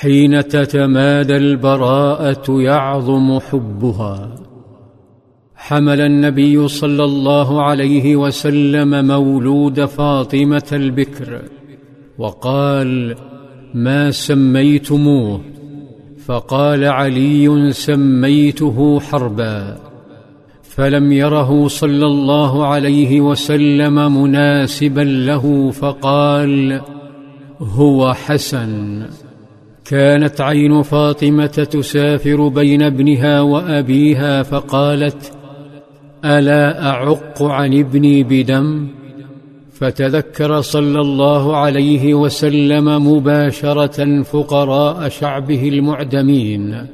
حين تتمادى البراءة يعظم حبها. حمل النبي صلى الله عليه وسلم مولود فاطمة البكر وقال ما سميتموه؟ فقال علي سميته حربا. فلم يره صلى الله عليه وسلم مناسبا له فقال هو حسن. كانت عين فاطمة تسافر بين ابنها وأبيها فقالت ألا أعق عن ابني بدم؟ فتذكر صلى الله عليه وسلم مباشرة فقراء شعبه المعدمين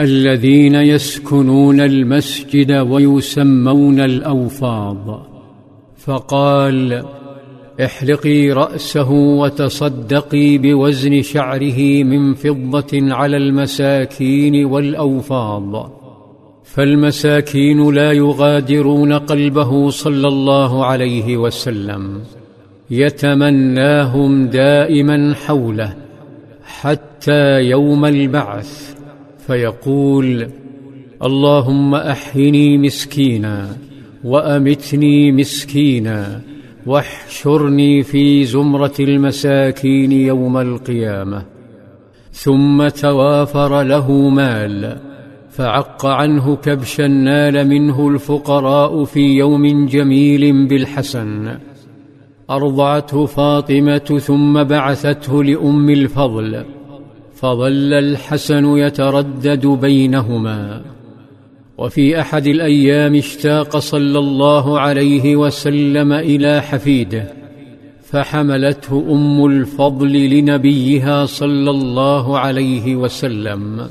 الذين يسكنون المسجد ويسمون الأوفاض فقال احلقي رأسه وتصدقي بوزن شعره من فضة على المساكين والأوفاض. فالمساكين لا يغادرون قلبه صلى الله عليه وسلم. يتمناهم دائما حوله حتى يوم البعث. فيقول اللهم أحيني مسكينا وأمتني مسكينا واحشرني في زمرة المساكين يوم القيامة. ثم توافر له مال فعق عنه كبشا نال منه الفقراء في يوم جميل بالحسن. أرضعته فاطمة ثم بعثته لأم الفضل فظل الحسن يتردد بينهما. وفي أحد الأيام اشتاق صلى الله عليه وسلم إلى حفيده فحملته أم الفضل لنبيها صلى الله عليه وسلم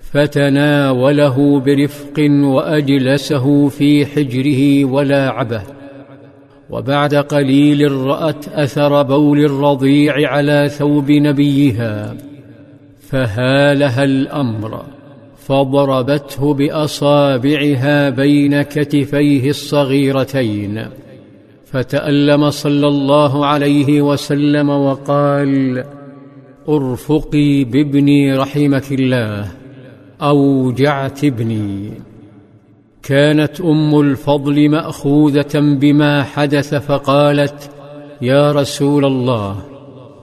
فتناوله برفق وأجلسه في حجره ولاعبه وبعد قليل رأت أثر بول الرضيع على ثوب نبيها فهالها الأمر. فضربته بأصابعها بين كتفيه الصغيرتين فتألم صلى الله عليه وسلم وقال أرفقي بابني رحمك الله أوجعت ابني. كانت أم الفضل مأخوذة بما حدث فقالت يا رسول الله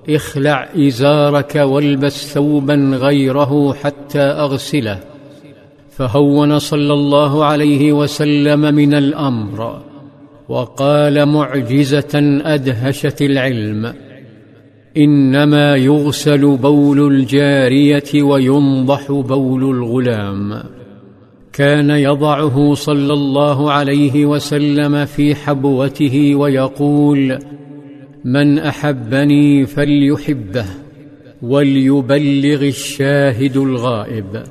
اخلع إزارك والبس ثوبا غيره حتى أغسله. فهون صلى الله عليه وسلم من الأمر وقال معجزة أدهشت العلم إنما يغسل بول الجارية وينضح بول الغلام. كان يضعه صلى الله عليه وسلم في حبوته ويقول من أحبني فليحبه وليبلغ الشاهد الغائب.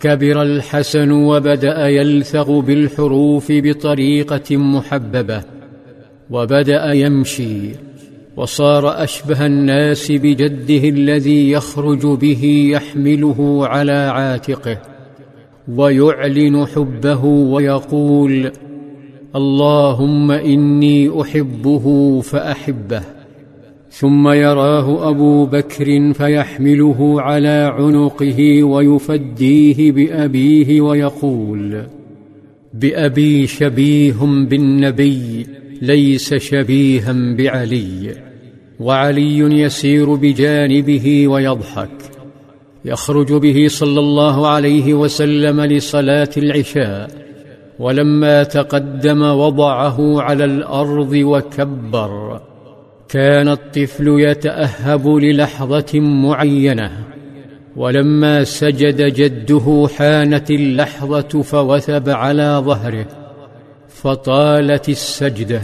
كبر الحسن وبدأ يلثغ بالحروف بطريقة محببة وبدأ يمشي وصار أشبه الناس بجده الذي يخرج به يحمله على عاتقه ويعلن حبه ويقول اللهم إني أحبه فأحبه. ثم يراه أبو بكر فيحمله على عنقه ويفديه بأبيه ويقول بأبي شبيه بالنبي ليس شبيها بعلي وعلي يسير بجانبه ويضحك يخرج به صلى الله عليه وسلم لصلاة العشاء ولما تقدم وضعه على الأرض وكبر. كان الطفل يتأهب للحظة معينة ولما سجد جده حانت اللحظة فوثب على ظهره فطالت السجدة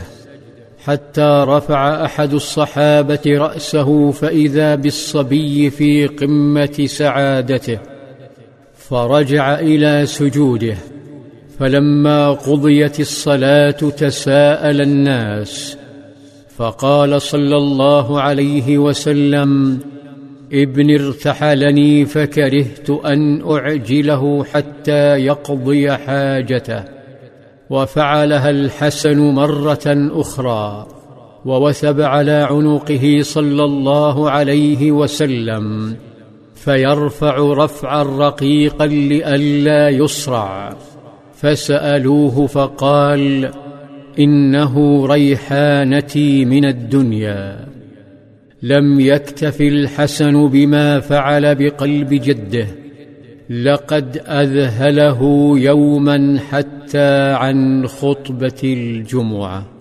حتى رفع أحد الصحابة رأسه فإذا بالصبي في قمة سعادته فرجع إلى سجوده فلما قضيت الصلاة تساءل الناس فقال صلى الله عليه وسلم ابن ارتحلني فكرهت أن أعجله حتى يقضي حاجته وفعلها الحسن مرة أخرى ووثب على عنقه صلى الله عليه وسلم فيرفع رفعا رقيقا لئلا يصرع فسألوه فقال إنه ريحانتي من الدنيا. لم يكتف الحسن بما فعل بقلب جده. لقد أذهله يوما حتى عن خطبة الجمعة.